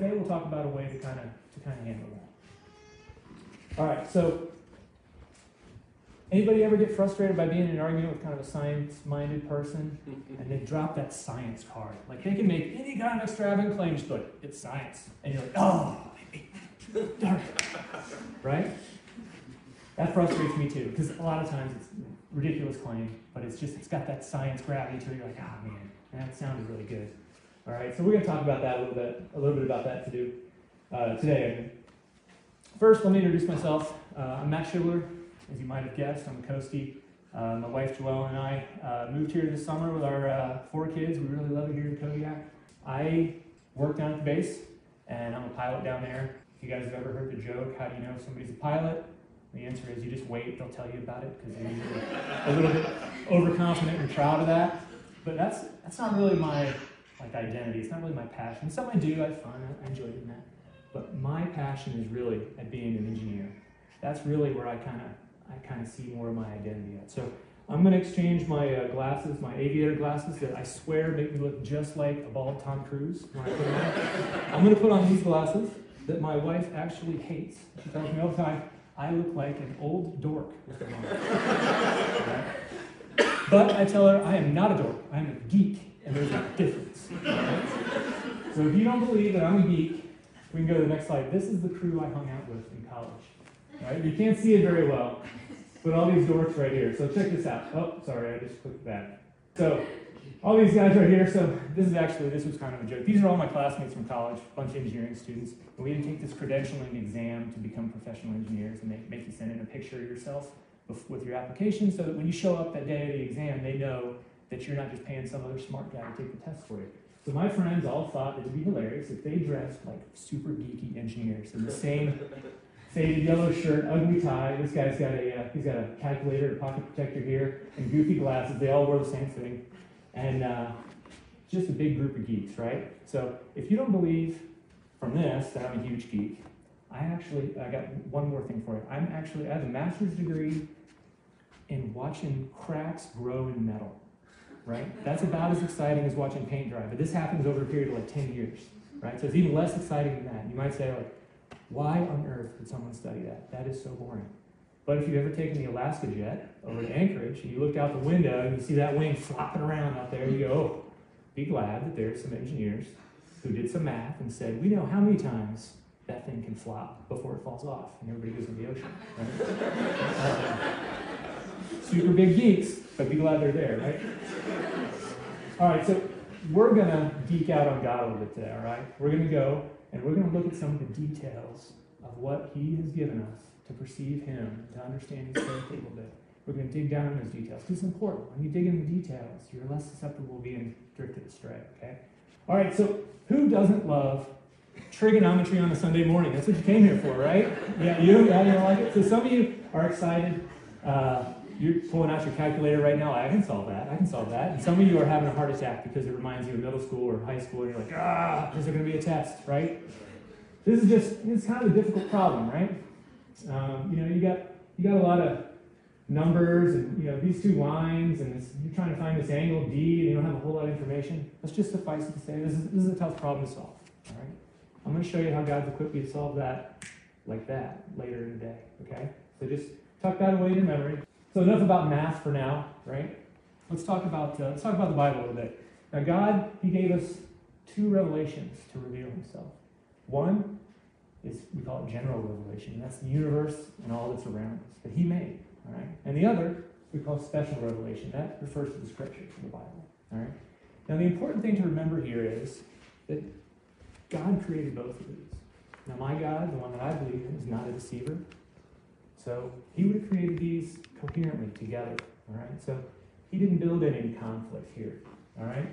today we'll talk about a way to kind of to kind of handle that. All right, so anybody ever get frustrated by being in an argument with kind of a science-minded person, and they drop that science card? Like they can make any kind of extravagant claims, but it's science, and you're like, oh, darn it, right? That frustrates me too, because a lot of times it's a ridiculous claim, but it's just it's got that science gravity to it. You're like, ah, man, that sounded really good. All right, so we're going to talk about that a little bit, a little bit about that to do uh, today. First, let me introduce myself. Uh, I'm Matt Schibler, as you might have guessed. I'm a Coastie. Uh, my wife Joelle and I uh, moved here this summer with our uh, four kids. We really love it here in Kodiak. I work down at the base, and I'm a pilot down there. If you guys have ever heard the joke, how do you know if somebody's a pilot? The answer is you just wait, they'll tell you about it because they're usually a little bit overconfident and proud of that. But that's that's not really my like identity. It's not really my passion. Some I do, I have fun, I enjoy doing that. But my passion is really at being an engineer. That's really where I kind of I kind of see more of my identity at. So I'm going to exchange my uh, glasses, my aviator glasses that I swear make me look just like a bald Tom Cruise when I put them on. I'm going to put on these glasses that my wife actually hates. She tells me all the time, I look like an old dork with them on. But I tell her I am not a dork. I am a geek and there's a difference. So if you don't believe that I'm a geek, we can go to the next slide. This is the crew I hung out with in college. Right? You can't see it very well, but all these dorks right here. So check this out. Oh, sorry, I just clicked that. So all these guys right here. So this is actually this was kind of a joke. These are all my classmates from college, a bunch of engineering students. And we had to take this credentialing exam to become professional engineers, and they make you send in a picture of yourself with your application, so that when you show up that day of the exam, they know that you're not just paying some other smart guy to take the test for you. So my friends all thought it would be hilarious if they dressed like super geeky engineers in the same faded yellow shirt, ugly tie. This guy's got a uh, he's got a calculator, a pocket protector here, and goofy glasses. They all wore the same thing, and uh, just a big group of geeks, right? So if you don't believe from this that I'm a huge geek, I actually I got one more thing for you. I'm actually I have a master's degree in watching cracks grow in metal right? That's about as exciting as watching paint dry, but this happens over a period of like 10 years, right? So it's even less exciting than that. You might say, like, why on earth would someone study that? That is so boring. But if you've ever taken the Alaska jet over to Anchorage and you looked out the window and you see that wing flopping around out there, you go, oh, be glad that there's some engineers who did some math and said, we know how many times that thing can flop before it falls off and everybody goes in the ocean. Right? Um, super big geeks, but be glad they're there, right? All right, so we're going to geek out on God a little bit today, all right? We're going to go and we're going to look at some of the details of what He has given us to perceive Him, to understand His character a little bit. We're going to dig down in those details because it's important. When you dig in the details, you're less susceptible to being drifted astray, okay? All right, so who doesn't love trigonometry on a Sunday morning? That's what you came here for, right? Yeah, you? Yeah, you don't like it? So some of you are excited. Uh, you're pulling out your calculator right now. I can solve that. I can solve that. And some of you are having a heart attack because it reminds you of middle school or high school. And you're like, ah, is there going to be a test, right? This is just it's kind of a difficult problem, right? Um, you know, you got you got a lot of numbers and you know these two lines, and this, you're trying to find this angle D, and you don't have a whole lot of information. Let's just suffice it to say this is this is a tough problem to solve. All right, I'm going to show you how God's equipped you to solve that like that later in the day. Okay, so just tuck that away in your memory. So enough about math for now, right? Let's talk about uh, let's talk about the Bible a little bit. Now, God, He gave us two revelations to reveal Himself. One is we call it general revelation. That's the universe and all that's around us that He made. All right. And the other we call special revelation. That refers to the Scriptures of the Bible. All right. Now, the important thing to remember here is that God created both of these. Now, my God, the one that I believe in, is not a deceiver. So he would have created these coherently together. All right. So he didn't build in any conflict here. All right.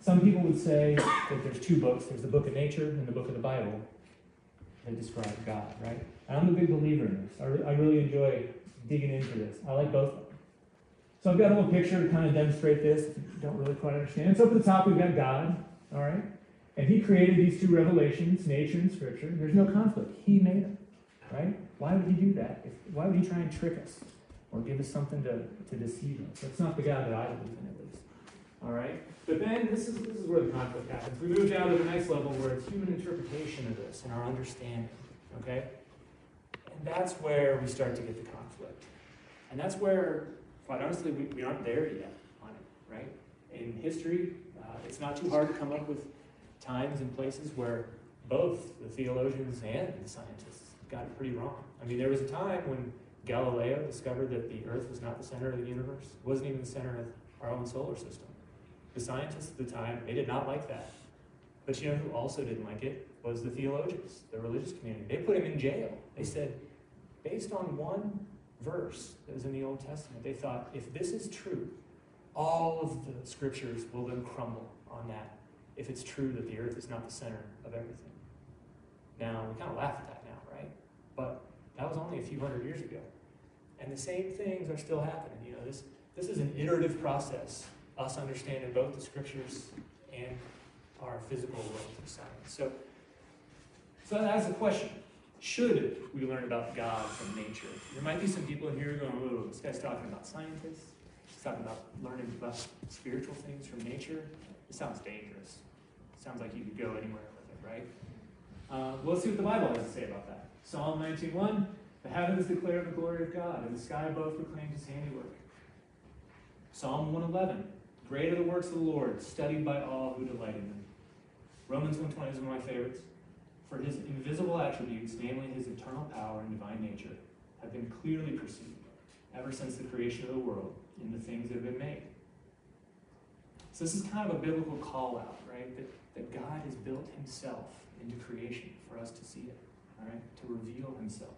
Some people would say that there's two books. There's the book of nature and the book of the Bible that describe God, right? And I'm a big believer in this. I, re- I really enjoy digging into this. I like both So I've got a little picture to kind of demonstrate this don't really quite understand. So up at the top, we've got God, all right? And he created these two revelations, nature and scripture. There's no conflict. He made them right? Why would he do that? If, why would he try and trick us or give us something to, to deceive us? That's not the God that I believe in, at least. All right? But then this is, this is where the conflict happens. We move down to the next level where it's human interpretation of this and our understanding. Okay? And that's where we start to get the conflict. And that's where, quite honestly, we, we aren't there yet on it, right? In history, uh, it's not too hard to come up with times and places where both the theologians and the scientists got it pretty wrong. I mean, there was a time when Galileo discovered that the Earth was not the center of the universe, wasn't even the center of our own solar system. The scientists at the time, they did not like that. But you know who also didn't like it? Was the theologians, the religious community. They put him in jail. They said, based on one verse that was in the Old Testament, they thought, if this is true, all of the scriptures will then crumble on that if it's true that the earth is not the center of everything. Now, we kind of laugh at that? But that was only a few hundred years ago. And the same things are still happening. You know, this, this is an iterative process, us understanding both the scriptures and our physical world through science. So, so that's the question. Should we learn about God from nature? There might be some people in here going, oh, this guy's talking about scientists. He's talking about learning about spiritual things from nature. It sounds dangerous. It sounds like you could go anywhere with it, right? Uh, well, let's see what the Bible has to say about that. Psalm 19.1, The heavens declare the glory of God, and the sky above proclaims his handiwork. Psalm 111, Great are the works of the Lord, studied by all who delight in them. Romans 120 is one of my favorites. For his invisible attributes, namely his eternal power and divine nature, have been clearly perceived ever since the creation of the world in the things that have been made. So this is kind of a biblical call out, right? That, that God has built himself into creation for us to see it, right? To reveal himself.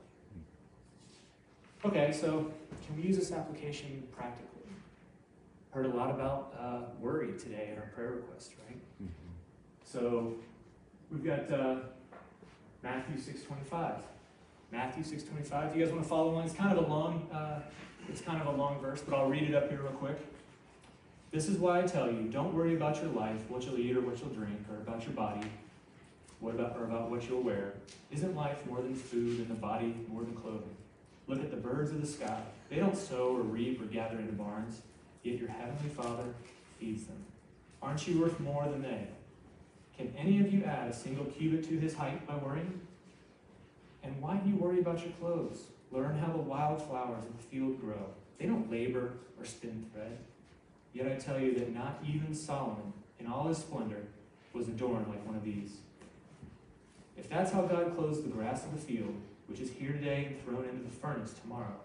Okay, so can we use this application practically? Heard a lot about uh, worry today in our prayer request, right? Mm-hmm. So we've got uh, Matthew 6.25. Matthew 6.25. If you guys want to follow along, it's kind of a long, uh, it's kind of a long verse, but I'll read it up here real quick. This is why I tell you, don't worry about your life, what you'll eat or what you'll drink, or about your body, what about, or about what you'll wear. Isn't life more than food and the body more than clothing? Look at the birds of the sky. They don't sow or reap or gather into barns, yet your heavenly Father feeds them. Aren't you worth more than they? Can any of you add a single cubit to his height by worrying? And why do you worry about your clothes? Learn how the wildflowers of the field grow. They don't labor or spin thread. Yet I tell you that not even Solomon, in all his splendor, was adorned like one of these. If that's how God clothes the grass of the field, which is here today and thrown into the furnace tomorrow,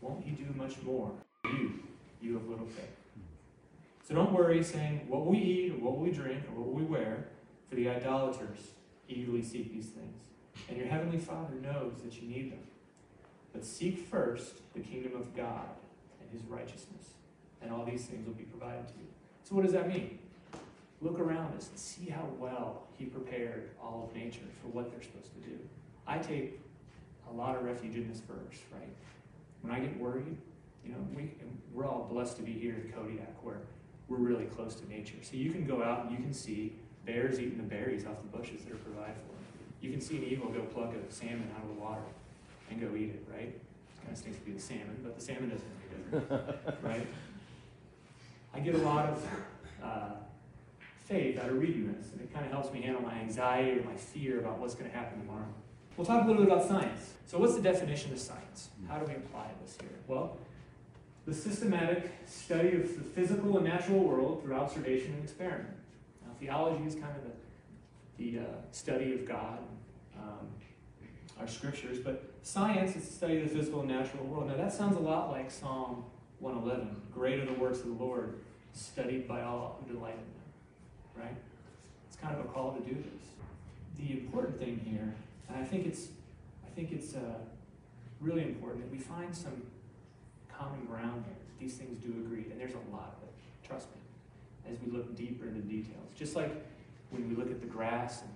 won't he do much more for you, you of little faith? So don't worry saying, what will we eat, or what will we drink, or what will we wear? For the idolaters eagerly seek these things. And your heavenly Father knows that you need them. But seek first the kingdom of God and his righteousness, and all these things will be provided to you. So what does that mean? Look around us and see how well he prepared all of nature for what they're supposed to do. I take a lot of refuge in this verse, right? When I get worried, you know, we, we're all blessed to be here in Kodiak where we're really close to nature. So you can go out and you can see bears eating the berries off the bushes that are provided for them. You can see an eagle go pluck a salmon out of the water and go eat it, right? It kind of stinks to be the salmon, but the salmon doesn't make a difference, right? I get a lot of uh, faith out of reading this, and it kind of helps me handle my anxiety or my fear about what's going to happen tomorrow. We'll talk a little bit about science. So, what's the definition of science? How do we apply this here? Well, the systematic study of the physical and natural world through observation and experiment. Now, theology is kind of the, the uh, study of God, um, our scriptures, but science is the study of the physical and natural world. Now, that sounds a lot like Psalm 111 Great are the works of the Lord, studied by all who delight in them. Right? It's kind of a call to do this. The important thing here, and I think it's, I think it's uh, really important that we find some common ground here. These things do agree, and there's a lot of it. Trust me, as we look deeper into details. Just like when we look at the grass and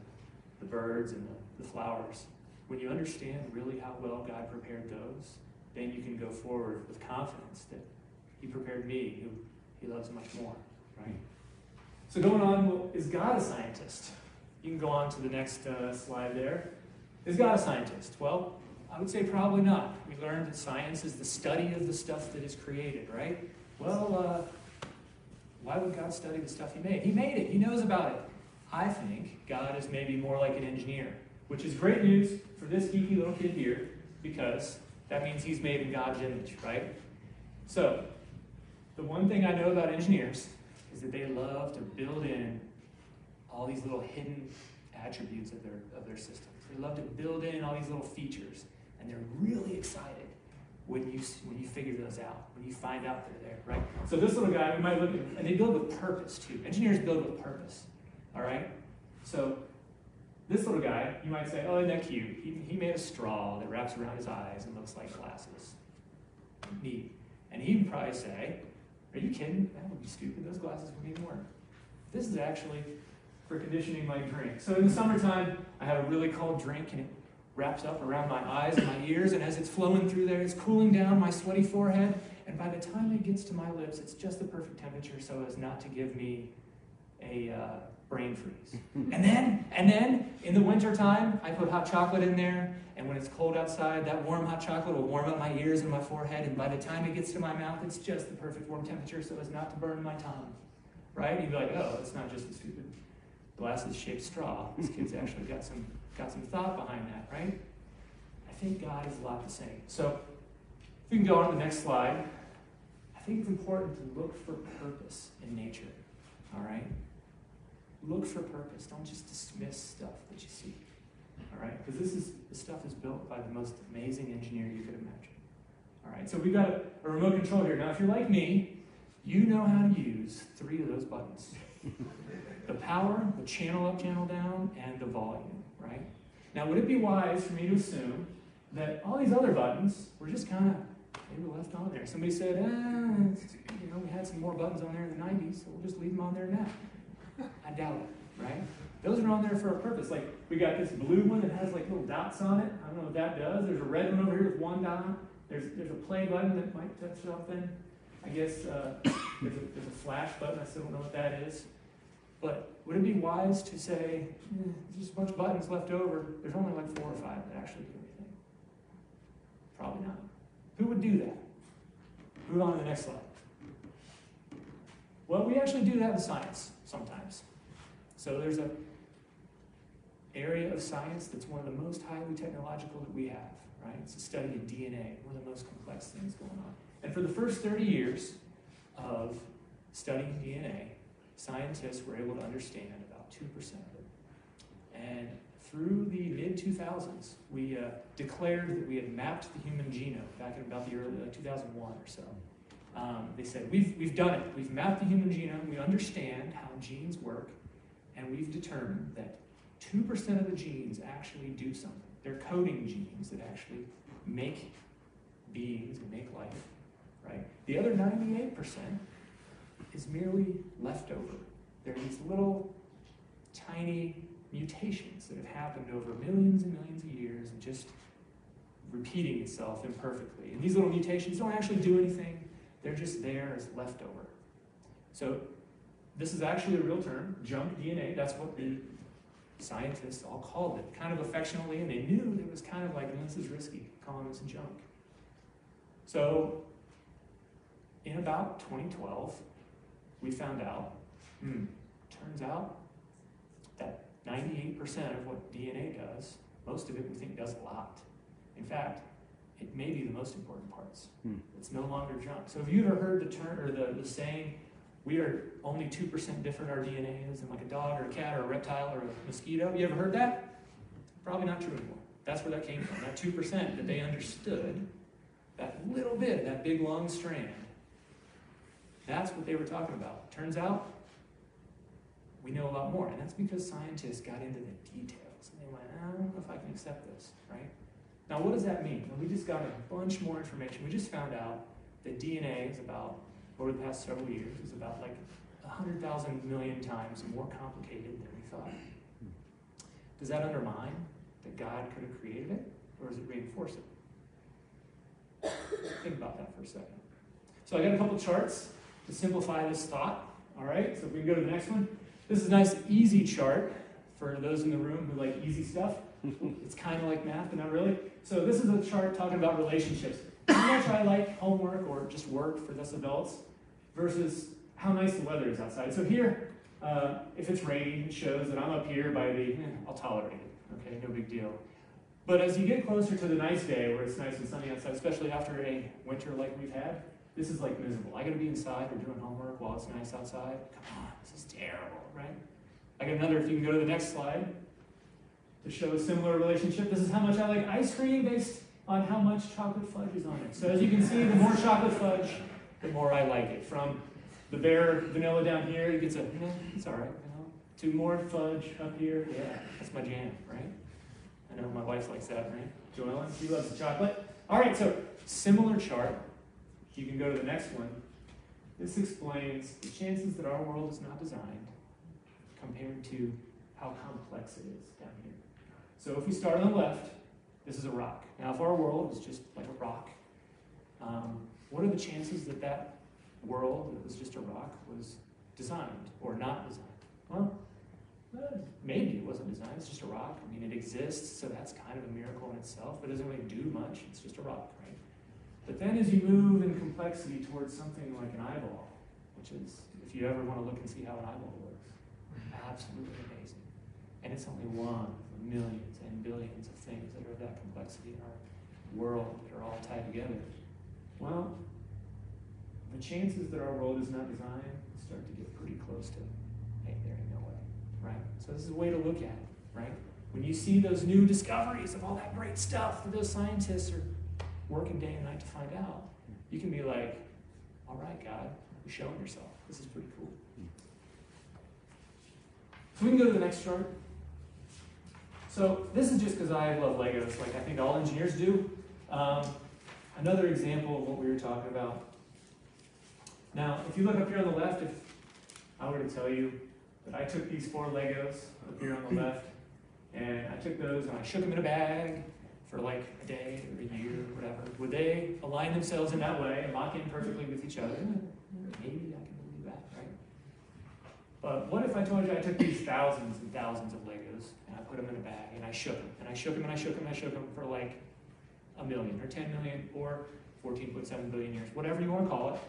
the birds and the, the flowers, when you understand really how well God prepared those, then you can go forward with confidence that He prepared me, who He loves much more, right? So going on, is God a scientist? You can go on to the next uh, slide there. Is God a scientist? Well, I would say probably not. We learned that science is the study of the stuff that is created, right? Well, uh, why would God study the stuff He made? He made it, He knows about it. I think God is maybe more like an engineer, which is great news for this geeky little kid here because that means he's made in God's image, right? So, the one thing I know about engineers is that they love to build in all these little hidden attributes of their, of their systems. They love to build in all these little features, and they're really excited when you, when you figure those out, when you find out they're there, right? So this little guy, we might look at, and they build with purpose too. Engineers build with purpose, all right? So this little guy, you might say, oh, isn't that cute? He, he made a straw that wraps around his eyes and looks like glasses. Neat. And he would probably say, are you kidding? That would be stupid. Those glasses wouldn't even work. This is actually for conditioning my drink. So in the summertime, I have a really cold drink and it wraps up around my eyes and my ears, and as it's flowing through there, it's cooling down my sweaty forehead. And by the time it gets to my lips, it's just the perfect temperature so as not to give me a uh, brain freeze. and then, and then in the wintertime, I put hot chocolate in there, and when it's cold outside, that warm hot chocolate will warm up my ears and my forehead, and by the time it gets to my mouth, it's just the perfect warm temperature so as not to burn my tongue. Right? You'd be like, oh, it's not just a stupid glasses shaped straw. This kid's actually got some got some thought behind that, right? I think God is a lot the same. So if we can go on to the next slide, I think it's important to look for purpose in nature. All right? Look for purpose. Don't just dismiss stuff that you see. All right? Because this is this stuff is built by the most amazing engineer you could imagine. All right. So we've got a, a remote control here. Now, if you're like me, you know how to use three of those buttons. the power, the channel up, channel down, and the volume, right? Now, would it be wise for me to assume that all these other buttons were just kind of they were left on there? Somebody said, eh, you know, we had some more buttons on there in the 90s, so we'll just leave them on there now. I doubt it, right? Those are on there for a purpose. Like we got this blue one that has like little dots on it. I don't know what that does. There's a red one over here with one dot. There's there's a play button that might touch something. I guess uh, there's, a, there's a flash button. I still don't know what that is. But would it be wise to say, eh, there's just a bunch of buttons left over? There's only like four or five that actually do anything. Probably not. Who would do that? Move on to the next slide. Well, we actually do in science sometimes. So there's a area of science that's one of the most highly technological that we have, right? It's the study of DNA, one of the most complex things going on. And for the first 30 years of studying DNA, scientists were able to understand about 2% of it. And through the mid 2000s, we uh, declared that we had mapped the human genome back in about the early like 2001 or so. Um, they said, we've, we've done it. We've mapped the human genome. We understand how genes work. And we've determined that 2% of the genes actually do something. They're coding genes that actually make beings and make life, right? The other 98% is merely leftover. They're these little tiny mutations that have happened over millions and millions of years and just repeating itself imperfectly. And these little mutations don't actually do anything they're just there as leftover. So this is actually a real term, junk DNA. That's what the scientists all called it, kind of affectionately, and they knew it was kind of like, this is risky, calling this junk. So in about 2012, we found out, hmm, turns out that 98% of what DNA does, most of it we think does a lot. In fact, it may be the most important parts. Hmm. It's no longer junk. So have you ever heard the term or the, the saying, we are only 2% different our DNA is than like a dog or a cat or a reptile or a mosquito? You ever heard that? Probably not true anymore. That's where that came from. That 2% that they understood, that little bit, that big long strand, that's what they were talking about. Turns out, we know a lot more. And that's because scientists got into the details. And they went, I don't know if I can accept this, right? Now, what does that mean? Well, we just got a bunch more information. We just found out that DNA is about, over the past several years, is about like 100,000 million times more complicated than we thought. Does that undermine that God could have created it, or does it reinforce it? Think about that for a second. So I got a couple charts to simplify this thought. All right, so if we can go to the next one. This is a nice, easy chart for those in the room who like easy stuff. it's kind of like math, but not really. So this is a chart talking about relationships. How much I like homework or just work for us adults versus how nice the weather is outside. So here, uh, if it's raining, it shows that I'm up here by the, eh, I'll tolerate it. Okay, no big deal. But as you get closer to the nice day where it's nice and sunny outside, especially after a winter like we've had, this is like miserable. I gotta be inside or doing homework while it's nice outside. Come on, this is terrible, right? I got another, if you can go to the next slide to show a similar relationship. This is how much I like ice cream based on how much chocolate fudge is on it. So as you can see, the more chocolate fudge, the more I like it. From the bare vanilla down here, it gets a, eh, it's all right, you know, to more fudge up here. Yeah, that's my jam, right? I know my wife likes that, right? Joellen, she loves the chocolate. All right, so similar chart. You can go to the next one. This explains the chances that our world is not designed compared to how complex it is down here. So if we start on the left, this is a rock. Now, if our world is just like a rock, um, what are the chances that that world that was just a rock was designed or not designed? Well, uh, maybe it wasn't designed. It's just a rock. I mean, it exists, so that's kind of a miracle in itself. But it doesn't really do much. It's just a rock, right? But then as you move in complexity towards something like an eyeball, which is, if you ever want to look and see how an eyeball works, absolutely amazing. And it's only one of millions and billions of things that are that complexity in our world that are all tied together. Well, the chances that our world is not designed start to get pretty close to, hey, there ain't no way, right? So this is a way to look at it, right? When you see those new discoveries of all that great stuff that those scientists are working day and night to find out, you can be like, all right, God, you're showing yourself. This is pretty cool. Hmm. So we can go to the next chart. So this is just because I love Legos, like I think all engineers do. Um, another example of what we were talking about. Now, if you look up here on the left, if I were to tell you that I took these four Legos up here on the left, and I took those and I shook them in a bag for like a day or a year or whatever, would they align themselves in that way and lock in perfectly with each other? Maybe I can believe that, right? But what if I told you I took these thousands and thousands of Legos put them in a bag and I shook them and I shook them and I shook them and I shook them for like a million or 10 million or 14.7 billion years, whatever you want to call it.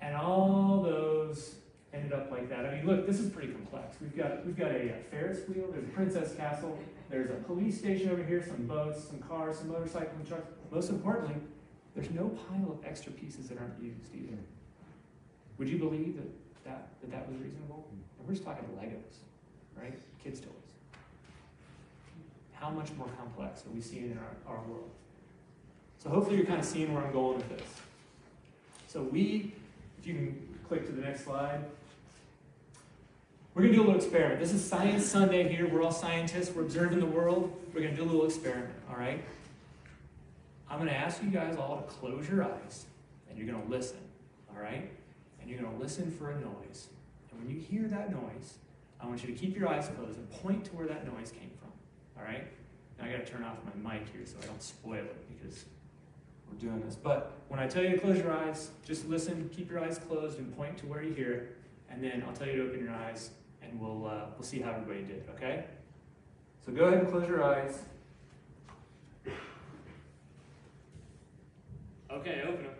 And all those ended up like that. I mean, look, this is pretty complex. We've got we've got a, a Ferris wheel. There's a Princess Castle. There's a police station over here. Some boats, some cars, some motorcycles, and trucks. Most importantly, there's no pile of extra pieces that aren't used either. Would you believe that that that, that was reasonable? Hmm. And we're just talking Legos, right? Kids' toys. How much more complex are we seeing in our, our world? So hopefully you're kind of seeing where I'm going with this. So we, if you can click to the next slide. We're going to do a little experiment. This is Science Sunday here. We're all scientists. We're observing the world. We're going to do a little experiment, all right? I'm going to ask you guys all to close your eyes, and you're going to listen, all right? And you're going to listen for a noise. And when you hear that noise, I want you to keep your eyes closed and point to where that noise came all right? Now I got to turn off my mic here so I don't spoil it because we're doing this. But when I tell you to close your eyes, just listen, keep your eyes closed, and point to where you hear. And then I'll tell you to open your eyes, and we'll, uh, we'll see how everybody did, okay? So go ahead and close your eyes. Okay, open them.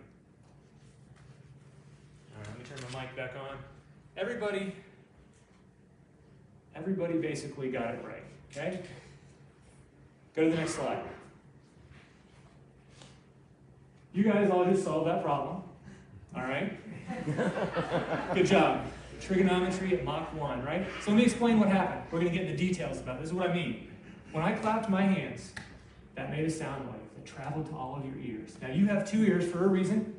All right, let me turn my mic back on. Everybody, everybody basically got it right, okay? Go to the next slide. You guys all just solved that problem. All right? Good job. Trigonometry at Mach 1, right? So let me explain what happened. We're going to get into details about. This is what I mean. When I clapped my hands, that made a sound wave that traveled to all of your ears. Now, you have two ears for a reason.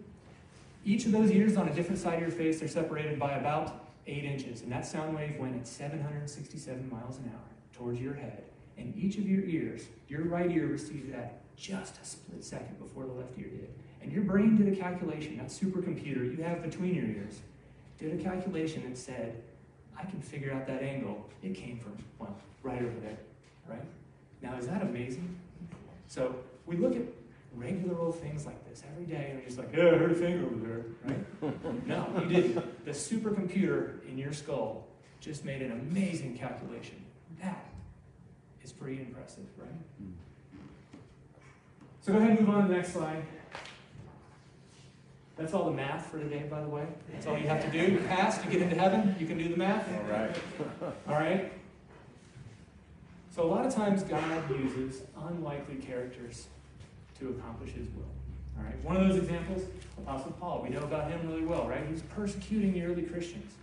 Each of those ears on a different side of your face, they're separated by about 8 inches. And that sound wave went at 767 miles an hour towards your head. And each of your ears, your right ear received that just a split second before the left ear did. And your brain did a calculation, that supercomputer you have between your ears, did a calculation that said, I can figure out that angle. It came from, well, right over there, right? Now, is that amazing? So we look at regular old things like this every day, and we're just like, yeah, I heard a finger over there, right? no, you didn't. The supercomputer in your skull just made an amazing calculation. That is pretty impressive, right? Mm. So go ahead and move on to the next slide. That's all the math for today, by the way. That's all you have to do. You pass, you get into heaven, you can do the math. All right. All right? So, a lot of times, God uses unlikely characters to accomplish his will. All right? One of those examples, Apostle Paul. We know about him really well, right? He was persecuting the early Christians.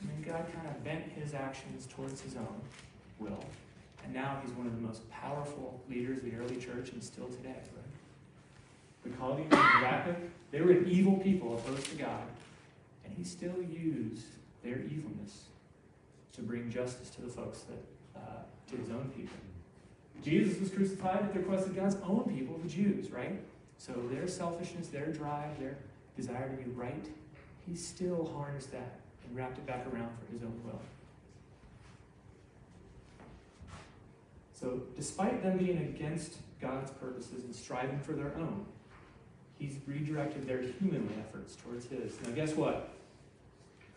And then God kind of bent his actions towards his own will. And now he's one of the most powerful leaders of the early church and still today, right? The Chaldeans and Rapid, they were an evil people opposed to God. And he still used their evilness to bring justice to the folks that, uh, to his own people. Jesus was crucified at the request of God's own people, the Jews, right? So their selfishness, their drive, their desire to be right, he still harnessed that and wrapped it back around for his own will. So, despite them being against God's purposes and striving for their own, he's redirected their humanly efforts towards his. Now, guess what?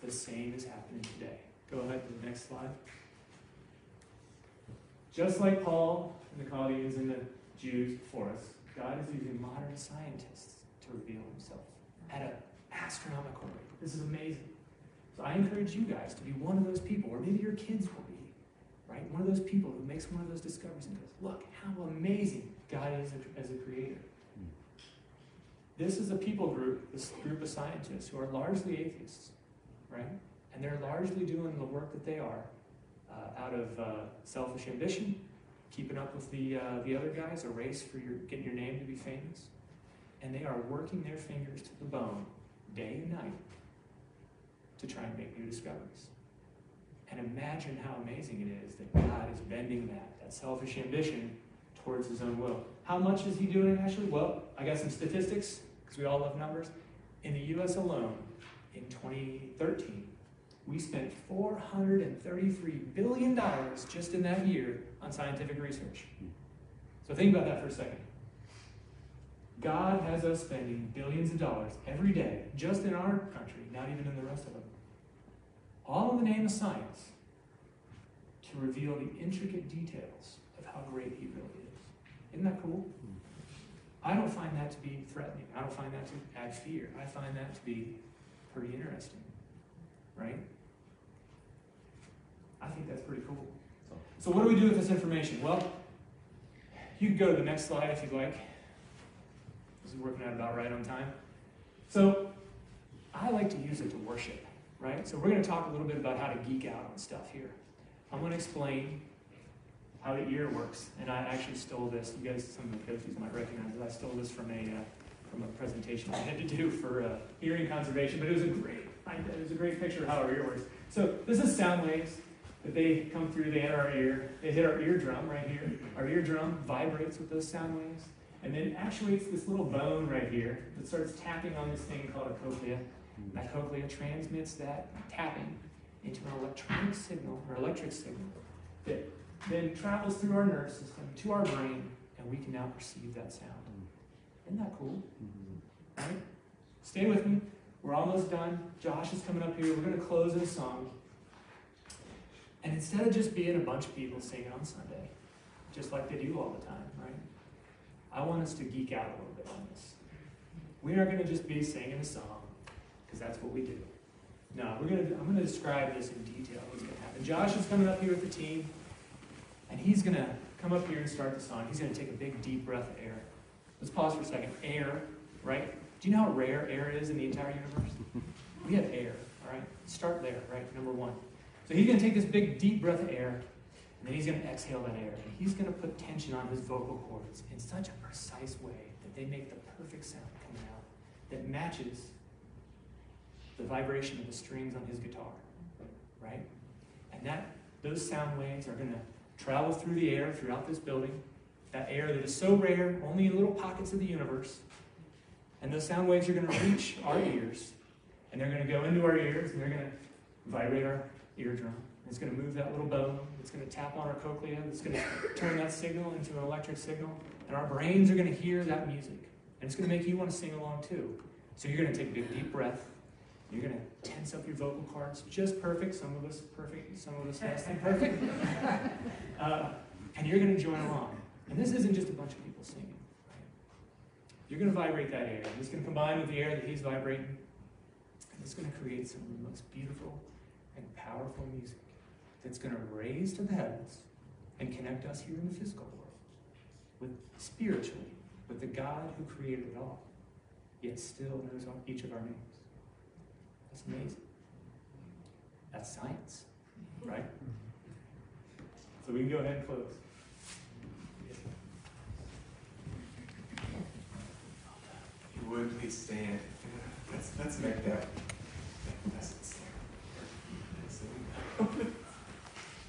The same is happening today. Go ahead to the next slide. Just like Paul and the Chaldeans and the Jews before us, God is using modern scientists to reveal himself at an astronomical rate. This is amazing. So I encourage you guys to be one of those people, or maybe your kids will right? One of those people who makes one of those discoveries and goes, look how amazing God is as a creator. This is a people group, this group of scientists who are largely atheists, right? And they're largely doing the work that they are uh, out of uh, selfish ambition, keeping up with the, uh, the other guys, a race for your, getting your name to be famous. And they are working their fingers to the bone day and night to try and make new discoveries. And imagine how amazing it is that God is bending that, that selfish ambition, towards his own will. How much is he doing actually? Well, I got some statistics, because we all love numbers. In the US alone, in 2013, we spent $433 billion just in that year on scientific research. So think about that for a second. God has us spending billions of dollars every day, just in our country, not even in the rest of them, all in the name of science, to reveal the intricate details of how great He really is. Isn't that cool? I don't find that to be threatening. I don't find that to add fear. I find that to be pretty interesting, right? I think that's pretty cool. So, what do we do with this information? Well, you can go to the next slide if you'd like. This is working out about right on time. So, I like to use it to worship, right? So, we're going to talk a little bit about how to geek out on stuff here. I'm going to explain how the ear works. And I actually stole this. You guys, some of the Coasties might recognize it. I stole this from a uh, from a presentation I had to do for uh, hearing conservation. But it was a great it was a great picture of how our ear works. So this is sound waves that they come through. They enter our ear. They hit our eardrum right here. Our eardrum vibrates with those sound waves, and then actuates this little bone right here that starts tapping on this thing called a cochlea. That cochlea transmits that tapping into an electronic signal or electric signal that then travels through our nervous system to our brain, and we can now perceive that sound. Isn't that cool? Mm-hmm. Right? Stay with me. We're almost done. Josh is coming up here. We're going to close in a song. And instead of just being a bunch of people singing on Sunday, just like they do all the time, right? I want us to geek out a little bit on this. We aren't going to just be singing a song, because that's what we do. No, we're going to, I'm going to describe this in detail. What's going to happen. Josh is coming up here with the team. And he's going to come up here and start the song. He's going to take a big, deep breath of air. Let's pause for a second. Air, right? Do you know how rare air is in the entire universe? We have air, all right? Start there, right? Number one. So he's going to take this big, deep breath of air, and then he's going to exhale that air. And he's going to put tension on his vocal cords in such a precise way that they make the perfect sound coming out that matches the vibration of the strings on his guitar, right? And that those sound waves are going to travel through the air throughout this building, that air that is so rare, only in little pockets of the universe. And those sound waves are going to reach our ears, and they're going to go into our ears, and they're going to vibrate our eardrum. It's going to move that little bone. It's going to tap on our cochlea. It's going to turn that signal into an electric signal. And our brains are going to hear that music. And it's going to make you want to sing along too. So you're going to take a big deep breath. You're going to tense up your vocal cords just perfect. Some of us perfect, some of us less than perfect. Uh, and you're going to join along. And this isn't just a bunch of people singing. Right? You're going to vibrate that air. It's going to combine with the air that he's vibrating. And it's going to create some of the most beautiful and powerful music that's going to raise to the heavens and connect us here in the physical world with spiritually with the God who created it all, yet still knows each of our names. That's amazing. That's science, right? So we can go ahead and close. You would, please stand. Let's, let's make that, that message. There we go.